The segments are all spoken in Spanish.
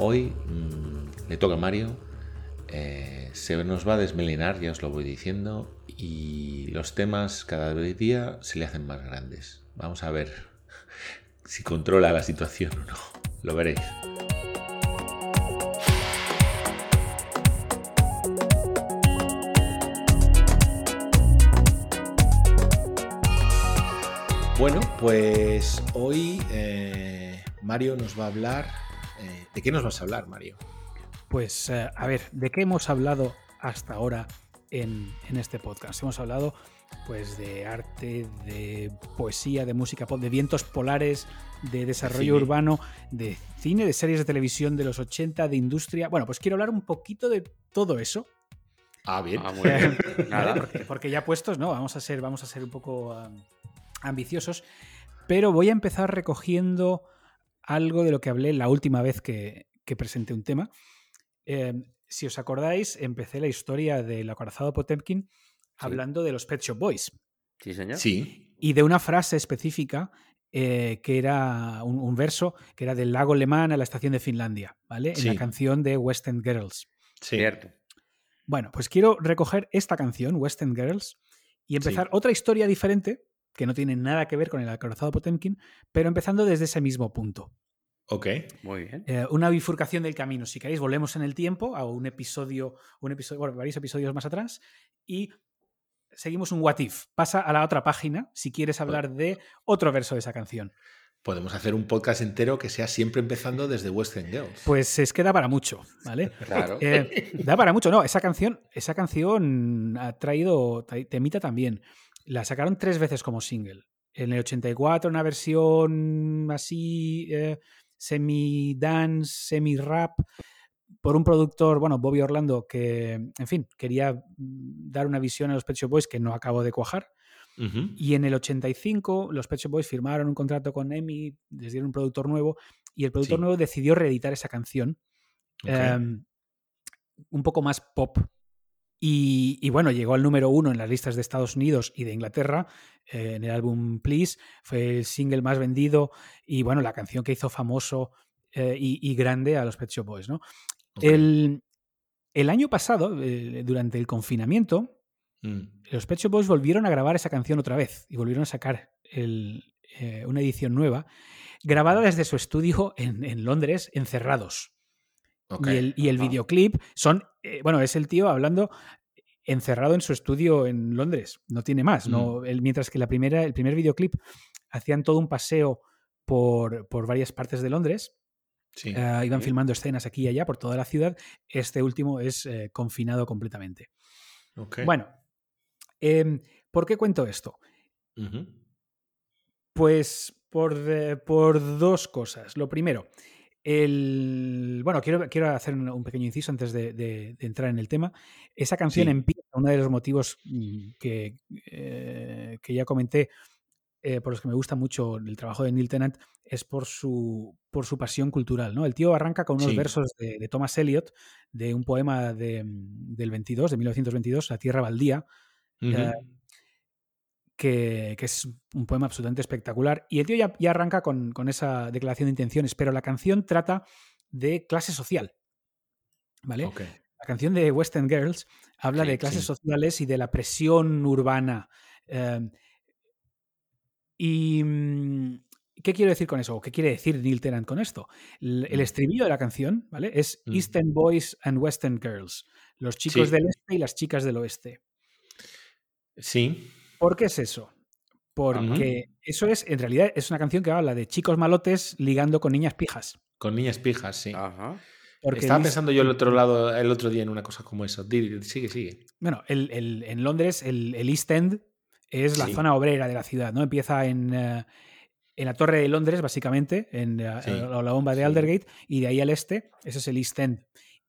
hoy mm, le toca a Mario. Eh, se nos va a desmelinar, ya os lo voy diciendo, y los temas cada día se le hacen más grandes. Vamos a ver si controla la situación o no. Lo veréis. Bueno, pues hoy eh, Mario nos va a hablar. Eh, ¿De qué nos vas a hablar, Mario? Pues eh, a ver, ¿de qué hemos hablado hasta ahora en, en este podcast? Hemos hablado pues de arte, de poesía, de música pop, de vientos polares, de desarrollo urbano, de cine, de series de televisión de los 80, de industria. Bueno, pues quiero hablar un poquito de todo eso. Ah, bien. Ah, muy bien. ¿vale? Nada. Porque, porque ya puestos, ¿no? Vamos a ser, vamos a ser un poco um, ambiciosos. Pero voy a empezar recogiendo algo de lo que hablé la última vez que, que presenté un tema. Eh, si os acordáis, empecé la historia del acorazado Potemkin hablando de los Pet Shop Boys Sí, señor. Sí. y de una frase específica eh, que era un, un verso que era del lago Lemán a la estación de Finlandia, ¿vale? En la canción de West End Girls. Sí. Cierto. Bueno, pues quiero recoger esta canción, West End Girls, y empezar Sí. otra historia diferente que no tiene nada que ver con el acorazado Potemkin, pero empezando desde ese mismo punto. Ok. Muy bien. Eh, una bifurcación del camino. Si queréis, volvemos en el tiempo a un episodio, un episodio, bueno, varios episodios más atrás y seguimos un what if. Pasa a la otra página si quieres hablar de otro verso de esa canción. Podemos hacer un podcast entero que sea siempre empezando desde Western Girls. Pues es que da para mucho, ¿vale? Claro. Eh, da para mucho, no. Esa canción, esa canción ha traído tra- temita también. La sacaron tres veces como single. En el 84, una versión así eh, semi-dance, semi-rap, por un productor, bueno, Bobby Orlando, que, en fin, quería dar una visión a los Pet Shop Boys que no acabó de cuajar. Y en el 85 los Pet Shop Boys firmaron un contrato con EMI, les dieron un productor nuevo y el productor Sí. nuevo decidió reeditar esa canción em, un poco más pop. Y, y bueno, llegó al número uno en las listas de Estados Unidos y de Inglaterra eh, en el álbum Please. Fue el single más vendido y bueno, la canción que hizo famoso eh, y, y grande a los Pet Shop Boys. ¿no? El, el año pasado, eh, durante el confinamiento, Mm. los Pet Shop Boys volvieron a grabar esa canción otra vez y volvieron a sacar el, una edición nueva, grabada desde su estudio en, en Londres, encerrados. Y el, y el Ajá. videoclip son, eh, bueno, es el tío hablando encerrado en su estudio en Londres, no tiene más. No, El- mientras que la primera, el primer videoclip hacían todo un paseo por, por varias partes de Londres, Sí. eh, iban filmando escenas aquí y allá por toda la ciudad, este último es eh, confinado completamente. Bueno, em, ¿por qué cuento esto? Pues por, eh, por dos cosas. Lo primero, el, bueno, quiero, quiero hacer un, un pequeño inciso antes de, de- de entrar en el tema. Esa canción Sí. empieza, uno de los motivos mm, que, eh, que ya comenté, eh, por los que me gusta mucho el trabajo de Neil Tennant, es por su, por su pasión cultural. ¿no? El tío arranca con unos Sí. versos de, de Thomas Eliot, de un poema de, mm, del 22, de 1922, La Tierra Baldía, eh, que, que es un poema absolutamente espectacular. Y el tío ya, ya arranca con, con esa declaración de intenciones, pero la canción trata de clase social. ¿Vale? Ok. La canción de Western Girls habla Sí, de clases sí. sociales y de la presión urbana. eh, y. mm, ¿Qué quiero decir con eso? ¿O qué quiere decir Neil Tennant con esto? El, el Mm. estribillo de la canción, ¿vale? Es Mm. Eastern Boys and Western Girls. Los chicos Sí. del este y las chicas del oeste. Sí. ¿Por qué es eso? Porque eso es, en realidad, es una canción que habla de chicos malotes ligando con niñas pijas. Con niñas pijas, sí. Ajá. Porque Estaba pensando yo el otro lado, el otro día en una cosa como eso. Di- Sigue, sigue. Bueno, el- el- en Londres, el, el East End es la Sí. zona obrera de la ciudad, ¿no? Empieza en, eh, en la Torre de Londres, básicamente, en eh, Sí. la, la bomba de Sí. Aldergate, y de ahí al este, ese es el East End.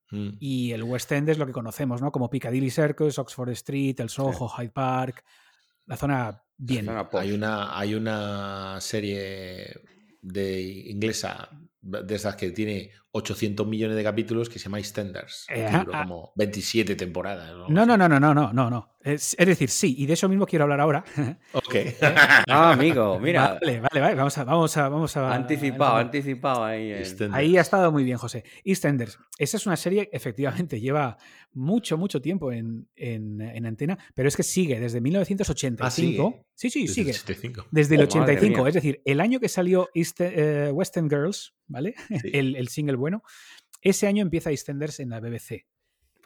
Mm. Y el West End es lo que conocemos, ¿no? Como Piccadilly Circus, Oxford Street, el Soho, Hyde Park, la zona bien. Zona. Hay una, hay una serie de inglesa de esas que tiene 800 millones de capítulos que se llama EastEnders. Eh, que duró ah. como 27 temporadas. No, no, no, no, no, no, no, no. Es, es decir, sí, y de eso mismo quiero hablar ahora. Ok. Ah, amigo, mira. Vale, vale, vale. Vamos a. Vamos a, vamos a Anticipado, a- anticipado ahí. el-. Ahí ha estado muy bien, José. EastEnders. Esa es una serie, efectivamente, lleva mucho, mucho tiempo en, en- en antena, pero es que sigue desde 1985. Ah, ¿sigue? Sí, sí, Desde sigue. el 75. Desde el Oh, madre 85, mía. es decir, el año que salió East, eh, Western Girls, ¿vale? Sí. El, el single bueno, ese año empieza EastEnders en la BBC.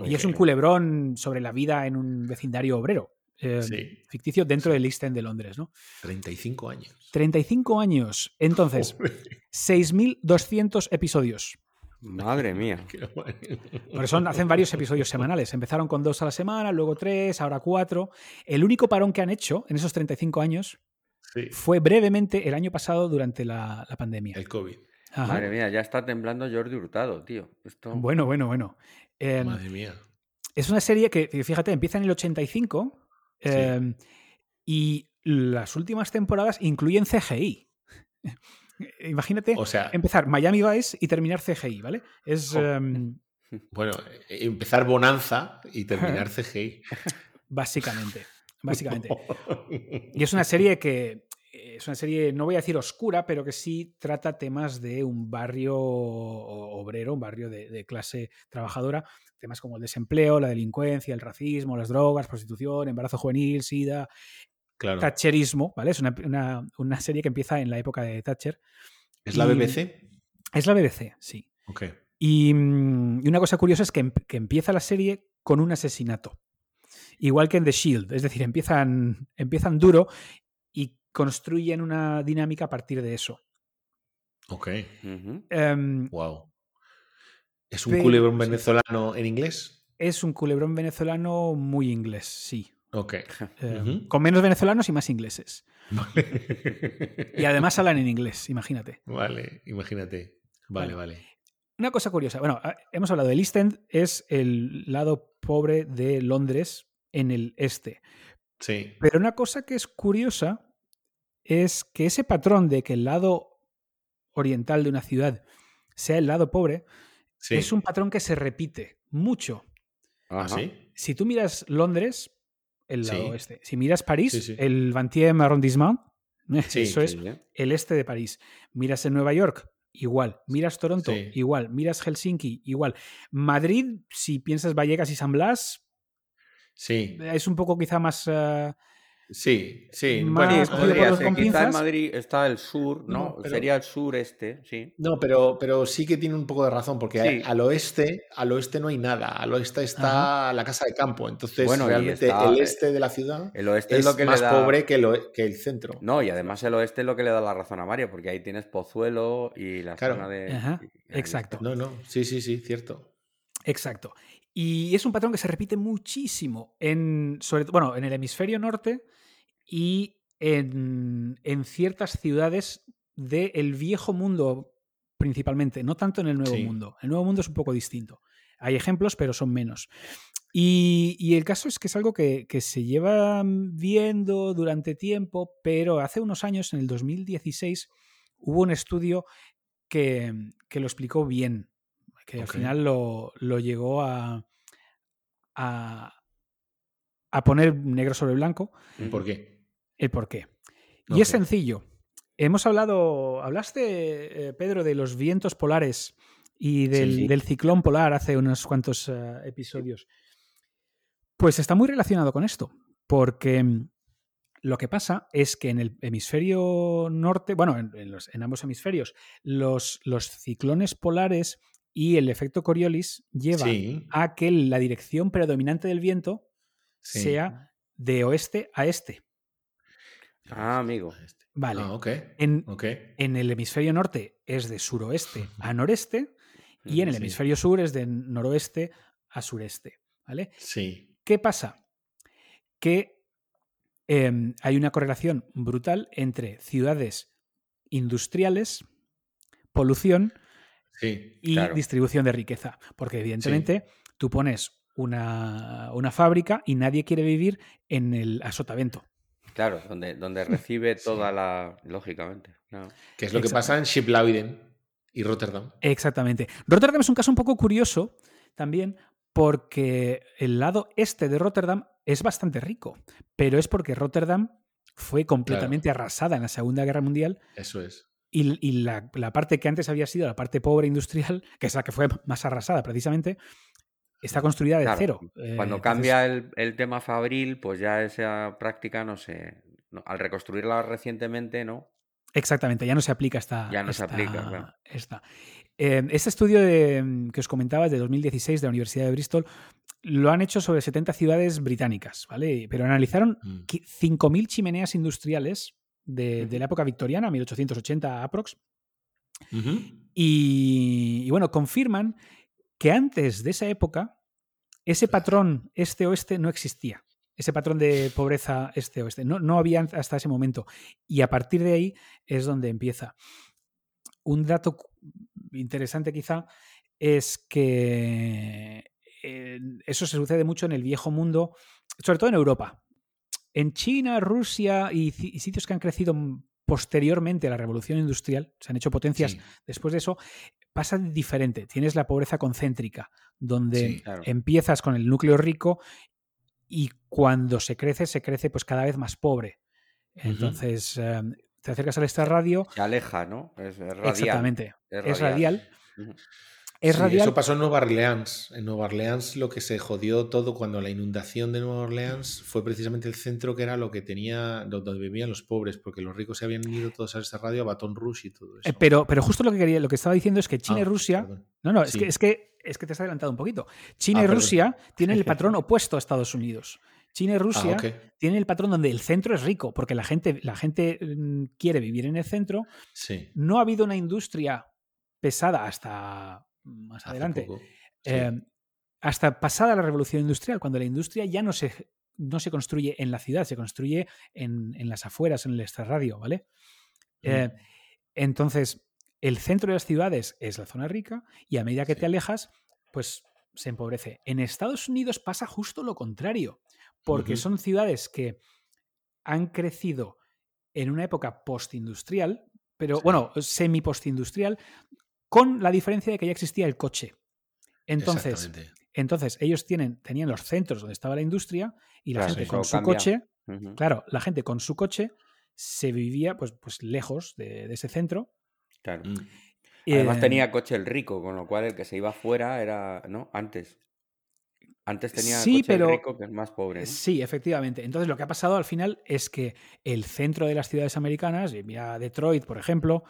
Y es un culebrón sobre la vida en un vecindario obrero. eh, Sí. Ficticio dentro del East End de Londres, ¿no? 35 años. 35 años. Entonces, Joder, 6.200 episodios. Madre mía. Porque son, hacen varios episodios semanales. Empezaron con dos a la semana, luego tres, ahora cuatro. El único parón que han hecho en esos 35 años Sí. fue brevemente el año pasado durante la, la pandemia. El COVID. Ajá. Madre mía, ya está temblando Jordi Hurtado, tío. Esto... Bueno, bueno, bueno. Eh, Madre mía. es una serie que, fíjate, empieza en el 85 eh, y las últimas temporadas incluyen CGI. Imagínate O sea, empezar Miami Vice y terminar CGI, ¿vale? Es em, bueno, eh, empezar Bonanza y terminar CGI. básicamente. Básicamente. Y es una serie que es una serie, no voy a decir oscura, pero que sí trata temas de un barrio obrero, un barrio de, de clase trabajadora, temas como el desempleo, la delincuencia, el racismo, las drogas, prostitución, embarazo juvenil, sida, Claro. thatcherismo, ¿vale? Es una, una- una serie que empieza en la época de Thatcher. ¿Es la BBC? Es la BBC, sí. Y, mm, y una cosa curiosa es que, em- que empieza la serie con un asesinato. Igual que en The Shield. Es decir, empiezan, empiezan duro construyen una dinámica a partir de eso. Ok. Ujú. Em, Wow. ¿Es un Pero- culebrón venezolano en inglés? es un culebrón venezolano muy inglés, sí. Ok. Em. Con menos venezolanos y más ingleses. Vale. Y además hablan en inglés, imagínate. Vale, imagínate. Vale, Vale. vale. Una cosa curiosa. Bueno, ah, hemos hablado del East End, es el lado pobre de Londres en el este. Sí. Pero una cosa que es curiosa es que ese patrón de que el lado oriental de una ciudad sea el lado pobre sí. es un patrón que se repite mucho. ¿Ah, sí? Si tú miras Londres, el lado Sí. oeste. Si miras París, Sí, sí. el 20e arrondissement, Sí, eso es el este de París. Miras en Nueva York, igual. Miras Toronto, Sí. igual. Miras Helsinki, igual. Madrid, si piensas Vallecas y San Blas, Sí. es un poco quizá más... eh, Sí, sí. Más Bueno, cogido por Podría los ser, con quizá en. Madrid está el sur, ¿no? No, pero- Sería el sureste, sí. No, pero, pero sí que tiene un poco de razón, porque Sí. al oeste, al oeste no hay nada. Al oeste está la casa de campo. Entonces, Bueno, realmente está- el este de la ciudad El oeste es, es, lo que más le da... pobre que, lo- que el centro. No, y además el oeste es lo que le da la razón a Mario, porque ahí tienes Pozuelo y la Claro. zona de... Ajá, exacto. No, no. Sí, sí, sí, cierto. Exacto. Y es un patrón que se repite muchísimo en, sobre, bueno, en el hemisferio norte y en, en ciertas ciudades del viejo mundo principalmente, no tanto en el nuevo Sí. mundo. El nuevo mundo es un poco distinto. Hay ejemplos, pero son menos. Y, y el caso es que es algo que, que se lleva viendo durante tiempo, pero hace unos años, en el 2016, hubo un estudio que, que lo explicó bien, que al final lo, lo llegó a, a, a poner negro sobre blanco Ujú. ¿Por qué? el por qué. Y es sencillo. Hemos hablado, hablaste, eh, Pedro, de los vientos polares y del, Sí. del ciclón polar hace unos cuantos eh, episodios. Pues está muy relacionado con esto, porque mm, lo que pasa es que en el hemisferio norte, bueno, en, en los- en ambos hemisferios, los, los ciclones polares y el efecto Coriolis llevan Sí. a que la dirección predominante del viento sí. sea de oeste a este. Ah, amigo. Vale. Ah. En, Ok. en el hemisferio norte es de suroeste a noreste y en el Sí. hemisferio sur es de noroeste a sureste. ¿Vale? Sí. ¿Qué pasa? Que em, hay una correlación brutal entre ciudades industriales, polución Sí. y Claro. distribución de riqueza. Porque evidentemente tú pones una, una fábrica y nadie quiere vivir en el asotavento. Claro, donde, donde recibe toda la... Lógicamente. claro. Que es lo que pasa en Shiplauiden y Rotterdam. Exactamente. Rotterdam es un caso un poco curioso también porque el lado este de Rotterdam es bastante rico, pero es porque Rotterdam fue completamente arrasada en la Segunda Guerra Mundial. Eso es. Y, la, parte que antes había sido la parte pobre industrial, que es la que fue más arrasada precisamente, está construida de cero. Cuando eh, cambia el, tema fabril, pues ya esa práctica no sé. al reconstruirla recientemente, ¿no? Exactamente, ya no se aplica esta. Ya no se aplica, esta. Este estudio de, que os comentaba, de 2016 de la Universidad de Bristol, lo han hecho sobre 70 ciudades británicas, ¿vale? Pero analizaron 5.000 mm. chimeneas industriales de, la época victoriana, 1880 aprox. y, bueno, confirman que antes de esa época, ese patrón este-oeste no existía. Ese patrón de pobreza este-oeste. No, no había hasta ese momento. Y a partir de ahí es donde empieza. Un dato interesante quizá es que eh, eso se sucede mucho en el viejo mundo, sobre todo en Europa. En China, Rusia y, sitios que han crecido posteriormente a la revolución industrial, se han hecho potencias después de eso, pasa diferente. Tienes la pobreza concéntrica, donde empiezas con el núcleo rico y cuando se crece, se crece pues cada vez más pobre. Entonces, em, te acercas al esta radio. Se aleja, ¿no? Es, radial. Exactamente. Es radial. Es radial. Eso pasó en Nueva Orleans. En Nueva Orleans lo que se jodió todo cuando la inundación de Nueva Orleans fue precisamente el centro que era lo que tenía, donde vivían los pobres, porque los ricos se habían ido todos a esta radio, a Baton Rouge y todo eso. Eh, pero, pero justo lo que quería, lo que estaba diciendo es que China y ah, Rusia. No, no, es, que, es que es que te has adelantado un poquito. China ah, y Rusia tienen el patrón opuesto a Estados Unidos. China y ah, Rusia tienen el patrón donde el centro es rico, porque la gente, la gente mm, quiere vivir en el centro. No ha habido una industria pesada hasta más adelante. Em, hasta pasada la revolución industrial, cuando la industria ya no se, no se construye en la ciudad, se construye en, las afueras, en el extrarradio, ¿vale? Mm. Eh, entonces, el centro de las ciudades es la zona rica y a medida que te alejas, pues se empobrece. En Estados Unidos pasa justo lo contrario porque son ciudades que han crecido en una época postindustrial, pero bueno, semi-postindustrial, con la diferencia de que ya existía el coche. Entonces, entonces ellos tienen, tenían los centros donde estaba la industria y la gente con su coche, claro, la gente con su coche se vivía pues, pues lejos de, ese centro. Claro. Mm. Además eh, tenía coche el rico, con lo cual el que se iba fuera era, ¿no? Antes. Antes tenía sí, coche pero, rico que es más pobre. Sí, efectivamente. Entonces lo que ha pasado al final es que el centro de las ciudades americanas, y mira Detroit, por ejemplo,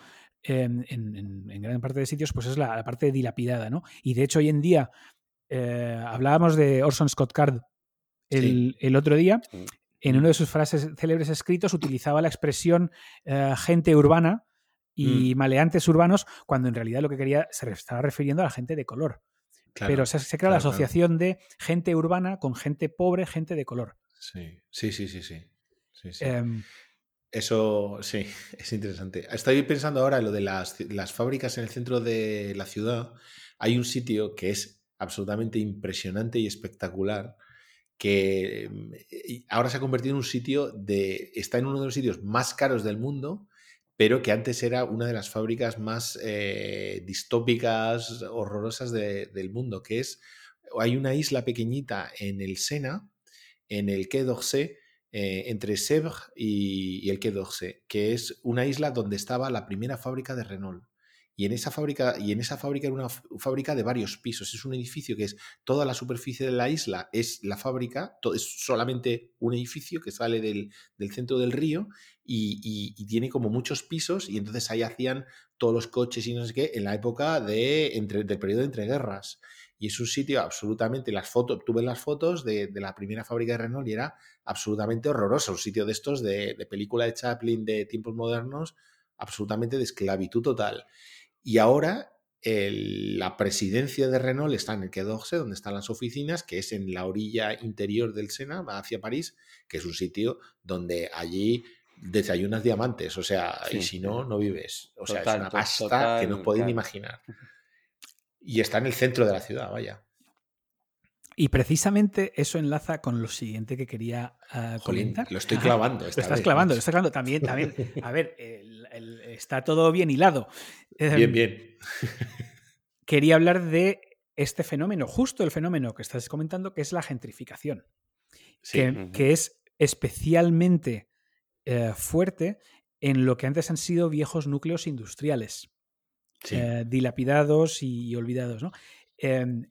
en, gran parte de sitios, pues es la, parte dilapidada, ¿no? Y de hecho hoy en día eh, hablábamos de Orson Scott Card el, otro día. En una de sus frases célebres escritos utilizaba la expresión eh, gente urbana y mm. maleantes urbanos, cuando en realidad lo que quería se estaba refiriendo a la gente de color pero se, crea la asociación de gente urbana con gente pobre, gente de color. Sí, sí, sí, sí. sí. Em, Eso sí, es interesante. Estoy pensando ahora en lo de las, las, fábricas en el centro de la ciudad. Hay un sitio que es absolutamente impresionante y espectacular, que em, ahora se ha convertido en un sitio de... está en uno de los sitios más caros del mundo pero que antes era una de las fábricas más eh, distópicas, horrorosas del mundo, que es, hay una isla pequeñita en el Sena, en el Quai d'Orsay, eh, entre Sèvres y, el Quai d'Orsay, que es una isla donde estaba la primera fábrica de Renault. Y en esa fábrica, y en esa fábrica era una fábrica de varios pisos. Es un edificio que es toda la superficie de la isla, es la fábrica, es solamente un edificio que sale del, centro del río y, tiene como muchos pisos. Y entonces ahí hacían todos los coches y no sé qué en la época de, entre, del periodo de entreguerras. Y es un sitio absolutamente, las fotos, tuve las fotos de, la primera fábrica de Renault y era absolutamente horroroso. Un sitio de estos de, de película de Chaplin de tiempos modernos, absolutamente de esclavitud total. Y ahora la presidencia de Renault está en el Quai d'Orsay, donde están las oficinas, que es en la orilla interior del Sena, hacia París, que es un sitio donde allí desayunas diamantes, o sea, y si no, no vives. O sea, es una pasta que no podéis imaginar. Y está en el centro de la ciudad, vaya. Y precisamente eso enlaza con lo siguiente que quería uh, comentar. Lo estoy clavando. lo estás clavando, lo estás clavando. También, también. A ver, está todo bien hilado. Bien, em, bien. quería hablar de este fenómeno, justo el fenómeno que estás comentando, que es la gentrificación. que, es especialmente eh, fuerte en lo que antes han sido viejos núcleos industriales, eh, dilapidados y, olvidados. Em,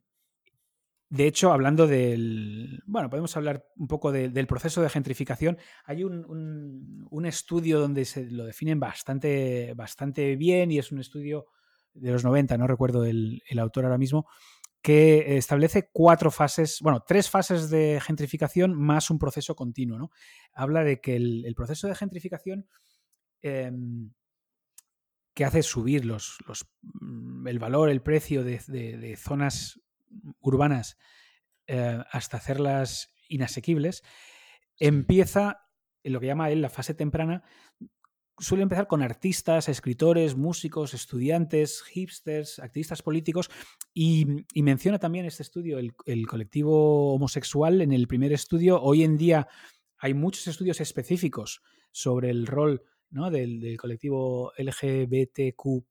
de hecho, hablando del. Bueno, podemos hablar un poco del proceso de gentrificación. Hay un, estudio donde se lo definen bastante, bastante bien y es un estudio de los 90, no recuerdo el, autor ahora mismo, que establece cuatro fases, bueno, tres fases de gentrificación más un proceso continuo. ¿no? Habla de que el, proceso de gentrificación em, que hace subir los, mm, el valor, el precio de, zonas urbanas eh, hasta hacerlas inasequibles, empieza en lo que llama él la fase temprana, suele empezar con artistas, escritores, músicos, estudiantes, hipsters, activistas políticos y, menciona también este estudio el, colectivo homosexual en el primer estudio. Hoy en día hay muchos estudios específicos sobre el rol del, colectivo LGBTQ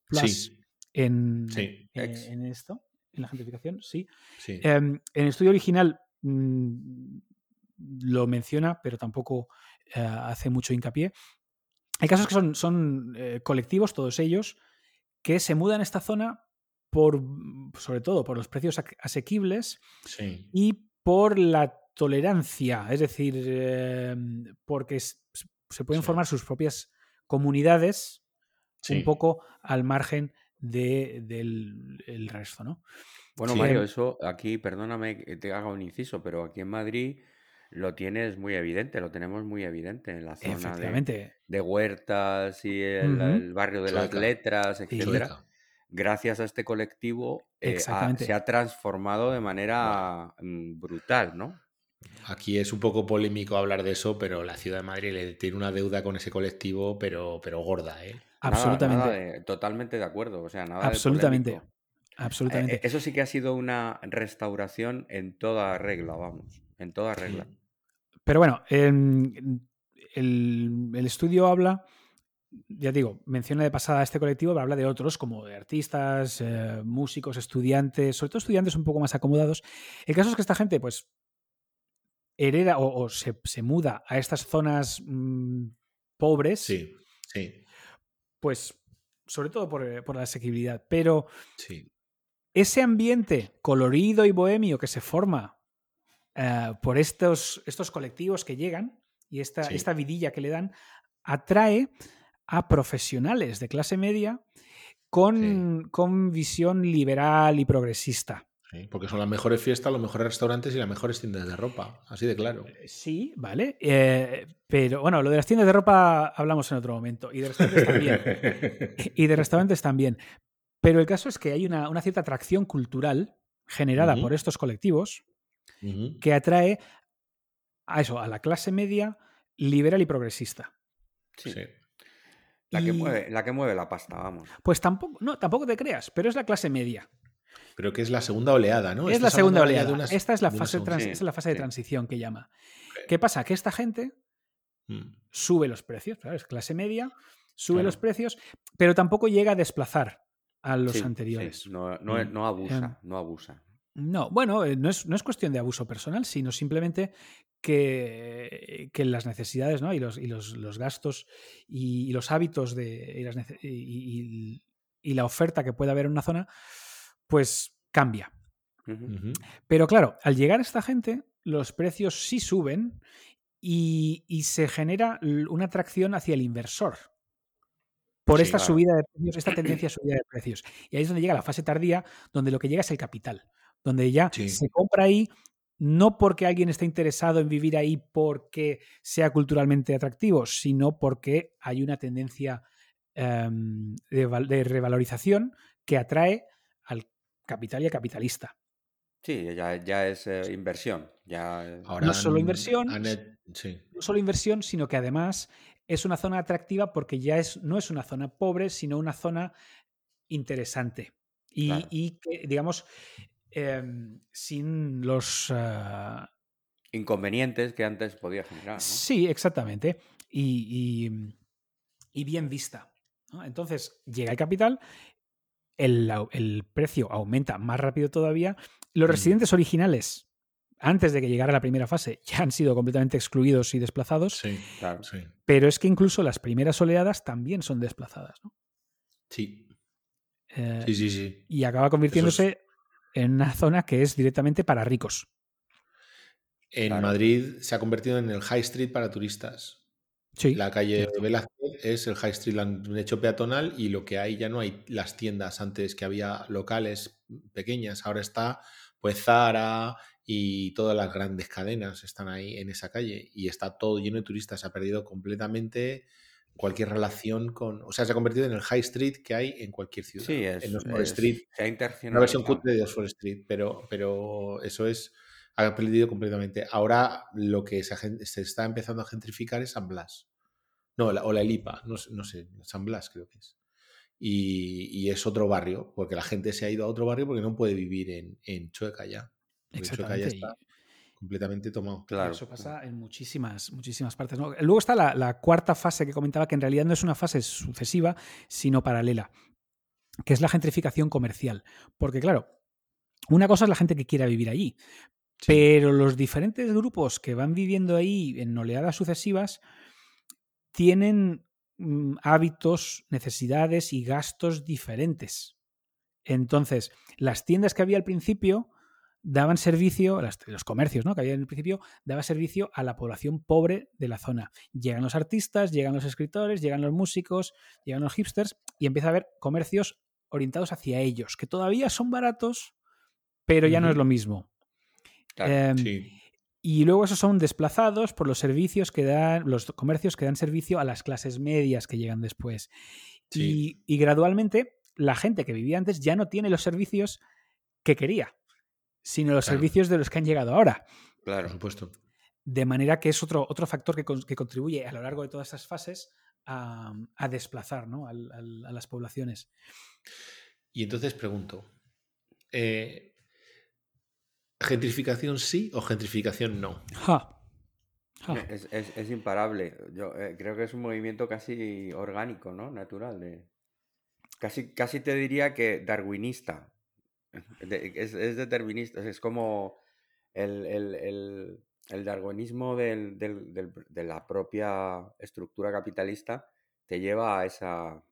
en, en, esto, en la gentrificación, sí. Em, en el estudio original mm, lo menciona, pero tampoco eh, hace mucho hincapié. Hay casos que son, son eh, colectivos, todos ellos, que se mudan a esta zona por, sobre todo por los precios asequibles y por la tolerancia, es decir, em, porque se pueden formar sus propias comunidades un poco al margen del resto, ¿no? Bueno, Mario, eso aquí, perdóname que te haga un inciso, pero aquí en Madrid lo tienes muy evidente, lo tenemos muy evidente en la zona de, Huertas y el, barrio de las letras, etcétera. Gracias a este colectivo eh, se ha transformado de manera mm, brutal, ¿no? Aquí es un poco polémico hablar de eso, pero la ciudad de Madrid tiene una deuda con ese colectivo, pero, pero gorda, ¿eh? Absolutamente. totalmente de acuerdo. O sea, nada Absolutamente. Absolutamente. Eh, eso sí que ha sido una restauración en toda regla, vamos. En toda regla. Pero bueno, el, estudio habla, ya digo, menciona de pasada a este colectivo, pero habla de otros, como de artistas, eh, músicos, estudiantes, sobre todo estudiantes un poco más acomodados. El caso es que esta gente, pues, hereda o, se, muda a estas zonas mm, pobres. Sí, sí. Pues, sobre todo por, eh, la asequibilidad. Pero sí. ese ambiente colorido y bohemio que se forma eh, por estos, estos colectivos que llegan y esta, esta vidilla que le dan, atrae a profesionales de clase media con, con visión liberal y progresista. Porque son las mejores fiestas, los mejores restaurantes y las mejores tiendas de ropa, así de claro. Eh, sí, vale. Eh, pero bueno, lo de las tiendas de ropa hablamos en otro momento. Y de restaurantes también. y de restaurantes también. Pero el caso es que hay una, cierta atracción cultural generada por estos colectivos que atrae a eso, a la clase media liberal y progresista. Sí. La, que mueve, la que mueve la pasta, vamos. Pues tampoco, no, tampoco te creas, pero es la clase media. Pero que es la segunda oleada, ¿no? Es la segunda oleada. esta es la, fase, es la fase de transición que llama. ¿Qué pasa? Que esta gente mm. sube los precios, Es clase media, sube los precios, pero tampoco llega a desplazar a los anteriores. No, no, mm. abusa, em, no abusa. No, bueno, eh, no es, no es, cuestión de abuso personal, sino simplemente que, que las necesidades ¿no? y, los, y los, los gastos y, los hábitos de, y, y, la oferta que puede haber en una zona, pues cambia. Pero claro, al llegar esta gente, los precios sí suben y, se genera una atracción hacia el inversor por esta subida de precios, esta tendencia a subida de precios. Y ahí es donde llega la fase tardía, donde lo que llega es el capital donde ya se compra ahí no porque alguien esté interesado en vivir ahí porque sea culturalmente atractivo, sino porque hay una tendencia em, de, revalorización que atrae al capital y al capitalista. Sí, ya, es eh, inversión. Ya... no solo inversión, no solo inversión, sino que además es una zona atractiva porque ya es, no es una zona pobre, sino una zona interesante. Y, y que, digamos, Em, sin los... Ah, Inconvenientes que antes podía generar. Sí, exactamente. Y, bien vista. Entonces llega el capital, el, precio aumenta más rápido todavía. Los residentes originales antes de que llegara la primera fase, ya han sido completamente excluidos y desplazados. Sí, claro, sí. Pero es que incluso las primeras oleadas también son desplazadas, ¿no? Sí. Eh, sí, sí, sí. Y acaba convirtiéndose en una zona que es directamente para ricos. En Madrid se ha convertido en el High Street para turistas. Sí. La calle Velázquez es el High Street, han hecho peatonal y lo que hay ya no hay las tiendas antes que había locales pequeñas, ahora está pues Zara y todas las grandes cadenas están ahí en esa calle y está todo lleno de turistas, se ha perdido completamente cualquier relación con, o sea, se ha convertido en el High Street que hay en cualquier ciudad. Sí, es, en Oxford Street. Se ha Una versión cutre de Oxford Street, pero, pero eso es ha perdido completamente. Ahora lo que se, está empezando a gentrificar es San Blas. No, o la Elipa, no, no, sé, San Blas creo que es. Y, es otro barrio, porque la gente se ha ido a otro barrio porque no puede vivir en, en Chueca ya. Chueca ya está completamente tomado. Claro. Eso pasa en muchísimas, muchísimas partes. Luego está la, la, cuarta fase que comentaba, que en realidad no es una fase sucesiva, sino paralela, que es la gentrificación comercial. Porque claro, una cosa es la gente que quiera vivir allí, pero los diferentes grupos que van viviendo ahí en oleadas sucesivas tienen mm, hábitos, necesidades y gastos diferentes. Entonces, las tiendas que había al principio daban servicio, los comercios ¿no? que había en el principio, daba servicio a la población pobre de la zona. Llegan los artistas, llegan los escritores, llegan los músicos, llegan los hipsters y empieza a haber comercios orientados hacia ellos, que todavía son baratos, pero ya no es lo mismo. Em, y luego esos son desplazados por los servicios que dan, los comercios que dan servicio a las clases medias que llegan después. Y, gradualmente la gente que vivía antes ya no tiene los servicios que quería, sino los servicios de los que han llegado ahora. Claro, por supuesto. De manera que es otro, otro factor que, contribuye a lo largo de todas esas fases a, desplazar a, las poblaciones. Y entonces pregunto, eh, ¿Gentrificación sí o gentrificación no? Es, imparable. Yo eh, creo que es un movimiento casi orgánico, ¿no? Natural. De... Casi, casi te diría que darwinista. es, determinista. Es como el, darwinismo de la propia estructura capitalista te lleva a esa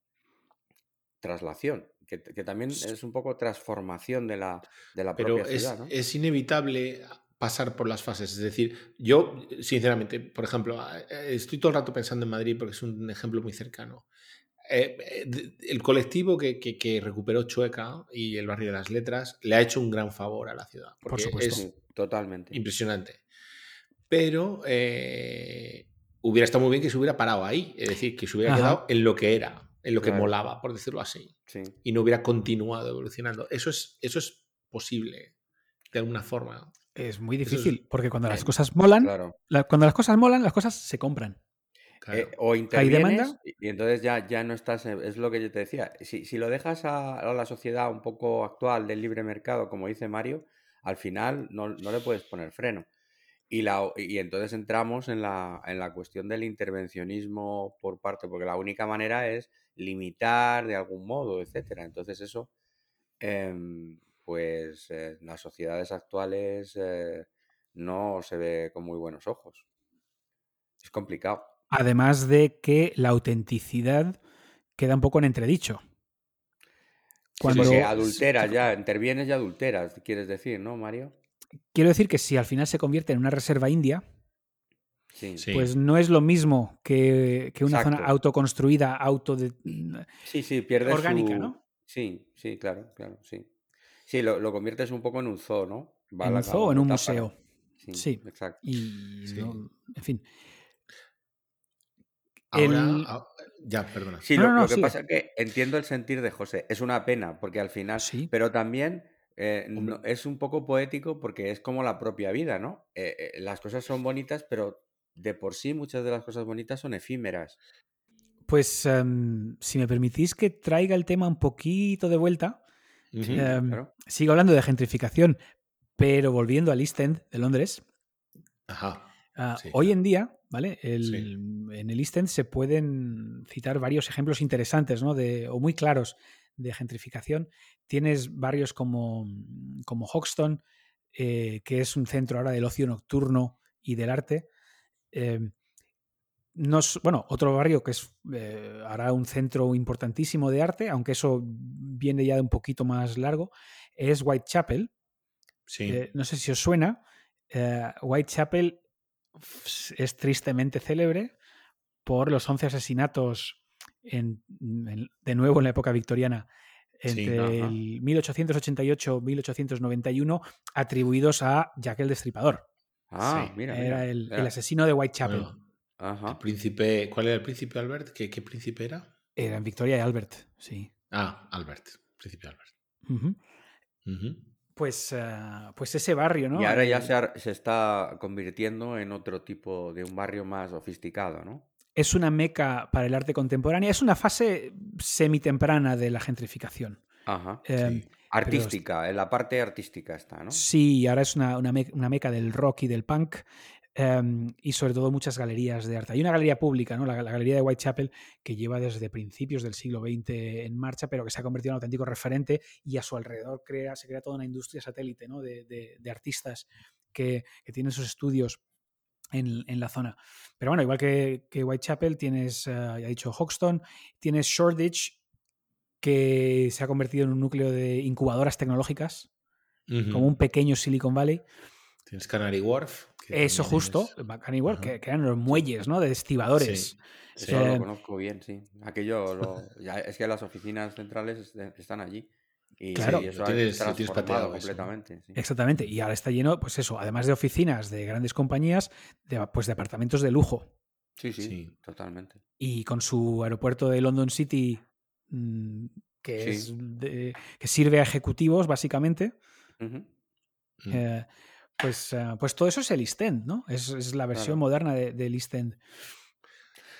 traslación que, también es un poco transformación de la, de la Pero propia ciudad. Es, es inevitable pasar por las fases. Es decir, yo, sinceramente, por ejemplo, eh, estoy todo el rato pensando en Madrid porque es un ejemplo muy cercano. Eh, eh, el colectivo que, que, recuperó Chueca y el barrio de las letras le ha hecho un gran favor a la ciudad. por supuesto. Es totalmente. Impresionante. Pero hubiera estado muy bien que se hubiera parado ahí, es decir, que se hubiera quedado en lo que era en lo que molaba, por decirlo así. Y no hubiera continuado evolucionando. Eso es, eso es posible, de alguna forma. Es muy difícil, porque cuando las cosas molan, cuando las cosas molan, las cosas se compran. Eh, o intervienes y entonces ya, ya no estás, es lo que yo te decía, si, si lo dejas a, la sociedad un poco actual del libre mercado, como dice Mario, al final no, no le puedes poner freno. Y, la, y entonces entramos en la, en la cuestión del intervencionismo por parte, porque la única manera es limitar de algún modo, etcétera. Entonces eso, em, pues en las sociedades actuales eh, no se ve con muy buenos ojos. Es complicado. Además de que la autenticidad queda un poco en entredicho. Cuando sí, adulteras ya, intervienes y adulteras, quieres decir, ¿no, Mario? Quiero decir que si al final se convierte en una reserva india, pues no es lo mismo que, una zona autoconstruida, auto sí, sí, pierdes orgánica, ¿no? Sí, sí, claro, claro, sí. Sí, lo, conviertes un poco en un zoo, ¿no? en un zoo, en un museo. Sí, exacto. Y, en fin. Ahora, ya, perdona. Sí, lo, que pasa es que entiendo el sentir de José. Es una pena, porque al final. Sí. Pero también eh, es un poco poético porque es como la propia vida, ¿no? Eh, eh, las cosas son bonitas, pero de por sí muchas de las cosas bonitas son efímeras. Pues em, si me permitís que traiga el tema un poquito de vuelta, em, sigo hablando de gentrificación, pero volviendo al East End de Londres. Ajá. Ah, hoy en día, ¿vale? En el East End se pueden citar varios ejemplos interesantes, ¿no? De, o muy claros de gentrificación. Tienes barrios como, como Hoxton, que es un centro ahora del ocio nocturno y del arte. Em, bueno, otro barrio que es ahora un centro importantísimo de arte, aunque eso viene ya de un poquito más largo, es Whitechapel. Sí. no sé si os suena. Whitechapel es tristemente célebre por los 11 asesinatos de nuevo en la época victoriana entre el 1888-1891 atribuidos a Jack el Destripador. Ah, mira, Era el, asesino de Whitechapel. El príncipe, ¿Cuál era el príncipe Albert? ¿Qué, príncipe era? Era en Victoria y Albert, sí. Ah, Albert, príncipe Albert. Pues, eh, pues ese barrio, ¿no? Y ahora ya se, se, está convirtiendo en otro tipo de un barrio más sofisticado, ¿no? es una meca para el arte contemporáneo. Es una fase semitemprana de la gentrificación. Ajá. Em, artística, en la parte artística está, ¿no? Sí, ahora es una, meca del rock y del punk. Em, y sobre todo muchas galerías de arte. Hay una galería pública, ¿no? la, galería de Whitechapel, que lleva desde principios del siglo XX en marcha, pero que se ha convertido en un auténtico referente y a su alrededor crea, se crea toda una industria satélite ¿no? de, artistas que, que, tienen sus estudios en, la zona. Pero bueno, igual que, Whitechapel, tienes, uh, ya he dicho, Hoxton, tienes Shoreditch, que se ha convertido en un núcleo de incubadoras tecnológicas, como un pequeño Silicon Valley. Tienes Canary Wharf. Eso justo, Canary Wharf, que, eran los muelles, ¿no? De estibadores. Sí. Eso lo conozco bien, sí. Aquello, es que las oficinas centrales están allí. Y claro, eso tienes, transformado completamente. Exactamente. Y ahora está lleno, pues eso, además de oficinas de grandes compañías, de, pues de apartamentos de lujo. Sí, sí, totalmente. Y con su aeropuerto de London City, mm, que, es que sirve a ejecutivos, básicamente. Mm. Eh, pues, eh, pues todo eso es el East End, ¿no? Es, la versión moderna del East End.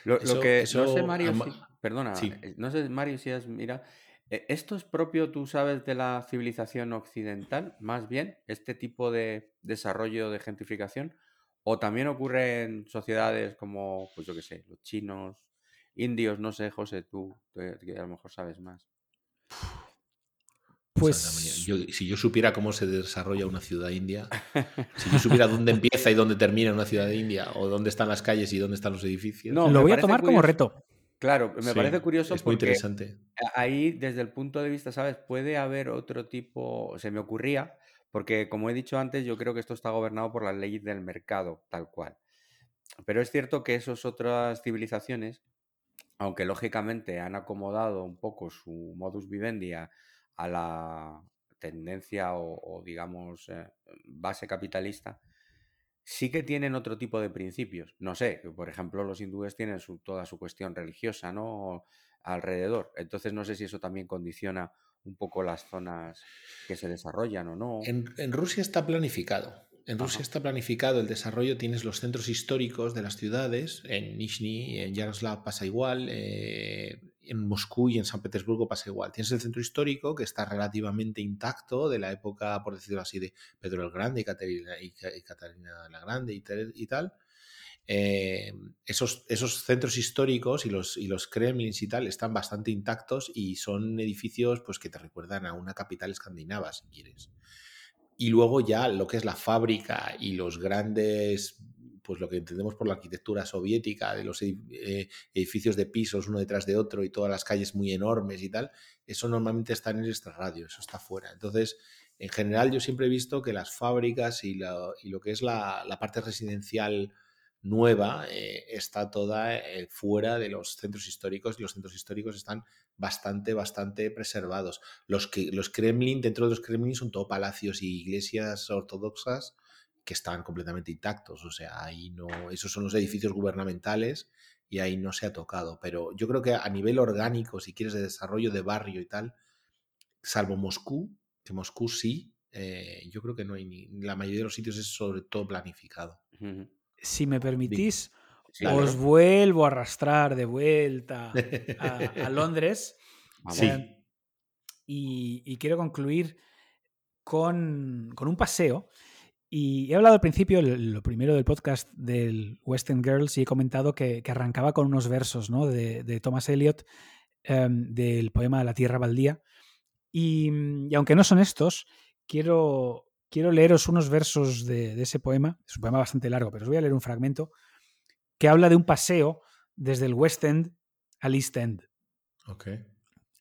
Lo, que no sé, Mario, perdona, eh, no sé, Mario, si has, mira, ¿Esto es propio, tú sabes, de la civilización occidental, más bien, este tipo de desarrollo de gentrificación? ¿O también ocurre en sociedades como, pues yo qué sé, los chinos, indios, no sé, José, tú, que a lo mejor sabes más? Pues si yo supiera cómo se desarrolla una ciudad india, si yo supiera dónde empieza y dónde termina una ciudad india, o dónde están las calles y dónde están los edificios. No, lo voy a tomar como reto. Claro, me parece curioso es muy interesante. ahí, desde el punto de vista, ¿sabes? Puede haber otro tipo, se me ocurría, porque como he dicho antes, yo creo que esto está gobernado por las leyes del mercado, tal cual. Pero es cierto que esas otras civilizaciones, aunque lógicamente han acomodado un poco su modus vivendi a, la tendencia o, digamos, eh, base capitalista, sí que tienen otro tipo de principios. No sé, por ejemplo, los hindúes tienen toda su cuestión religiosa, ¿no? Alrededor. Entonces no sé si eso también condiciona un poco las zonas que se desarrollan o no. En, Rusia está planificado. En Rusia está planificado el desarrollo, tienes los centros históricos de las ciudades, en Nizhny, en Yaroslav pasa igual, eh, en Moscú y en San Petersburgo pasa igual. Tienes el centro histórico que está relativamente intacto de la época, por decirlo así, de Pedro el Grande y Catarina, y, Catalina la Grande y, tal. Eh, esos, esos, centros históricos y los, y los Kremlins y tal están bastante intactos y son edificios pues, que te recuerdan a una capital escandinava, si quieres. Y luego ya lo que es la fábrica y los grandes pues lo que entendemos por la arquitectura soviética, de los eh, edificios de pisos uno detrás de otro y todas las calles muy enormes y tal, eso normalmente está en el extrarradio, eso está fuera. Entonces, en general yo siempre he visto que las fábricas y, lo que es la, parte residencial nueva eh, está toda eh, fuera de los centros históricos y los centros históricos están bastante, bastante preservados. Los, que, los Kremlin, dentro de los Kremlin son todo palacios y iglesias ortodoxas que están completamente intactos. O sea, ahí no, esos son los edificios gubernamentales y ahí no se ha tocado. Pero yo creo que a nivel orgánico, si quieres, de desarrollo de barrio y tal, salvo Moscú, que Moscú sí, eh, yo creo que no hay ni. La mayoría de los sitios es sobre todo planificado. Si me permitís, os vuelvo a arrastrar de vuelta a, Londres. Sí. y, quiero concluir con, con un paseo y he hablado al principio, lo primero del podcast del Western Girls, y he comentado que, arrancaba con unos versos ¿no? de, Thomas Eliot em, del poema La Tierra Baldía. Y, aunque no son estos, quiero, quiero leeros unos versos de, ese poema. Es un poema bastante largo, pero os voy a leer un fragmento que habla de un paseo desde el West End al East End.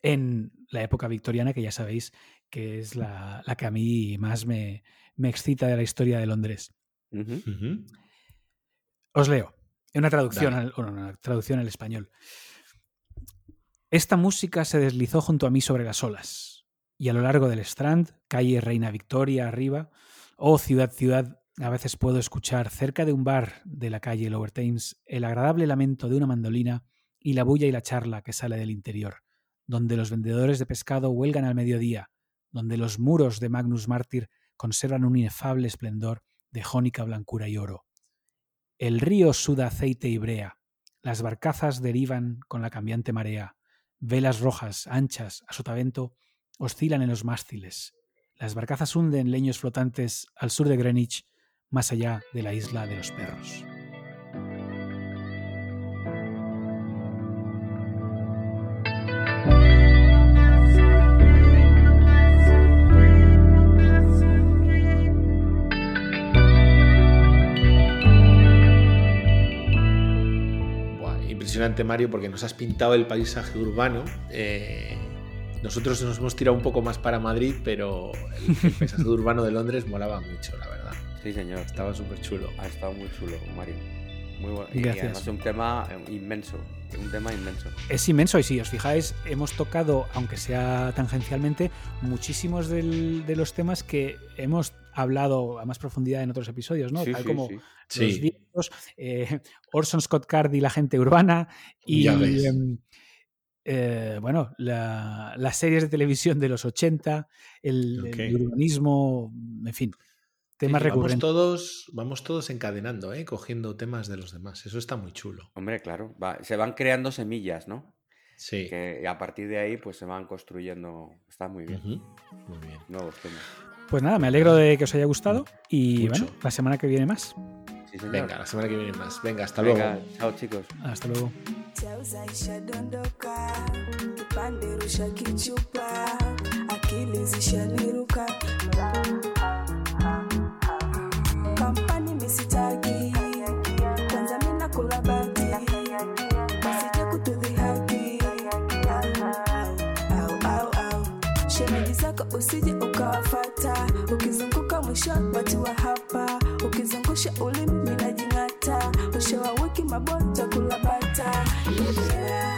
En la época victoriana, que ya sabéis que es la, que a mí más me, excita de la historia de Londres. Os leo. Una traducción, al, una traducción al español. Esta música se deslizó junto a mí sobre las olas, y a lo largo del Strand, calle Reina Victoria arriba, oh ciudad, ciudad, a veces puedo escuchar cerca de un bar de la calle Lower Thames el agradable lamento de una mandolina y la bulla y la charla que sale del interior, donde los vendedores de pescado huelgan al mediodía, donde los muros de Magnus Mártir conservan un inefable esplendor de jónica blancura y oro. El río suda aceite y brea, las barcazas derivan con la cambiante marea, Velas rojas, anchas, a sotavento, oscilan en los mástiles. Las barcazas hunden leños flotantes al sur de Greenwich, más allá de la isla de los perros. impresionante, Mario, porque nos has pintado el paisaje urbano. Eh, nosotros nos hemos tirado un poco más para Madrid, pero el, paisaje urbano de Londres molaba mucho, la verdad. Sí, señor. Estaba súper chulo. Ha estado muy chulo, Mario. Muy bueno. Y además un tema eh, inmenso. Un tema inmenso. Es inmenso y si os fijáis, hemos tocado, aunque sea tangencialmente, muchísimos de los temas que hemos hablado a más profundidad en otros episodios, ¿no? Tal como los viejos, eh, Orson Scott Card y la gente urbana y em, eh, bueno, las series de televisión de los 80, el, urbanismo, en fin. Temas recurrentes. Vamos todos, vamos todos encadenando, ¿eh? cogiendo temas de los demás. Eso está muy chulo. Hombre, claro. se van creando semillas, ¿no? Sí. Que a partir de ahí, pues se van construyendo. Está muy bien. Muy bien. Nuevos temas. Pues nada, me alegro de que os haya gustado y bueno, la semana que viene más. Venga, la semana que viene más. Venga, hasta luego. Chao, chicos. Hasta luego. usije ukawafata, ukizunguka mwisho watu wa hapa, ukizungusha ulimi minajing'ata, ushewa wiki mabonta kulabata yeah.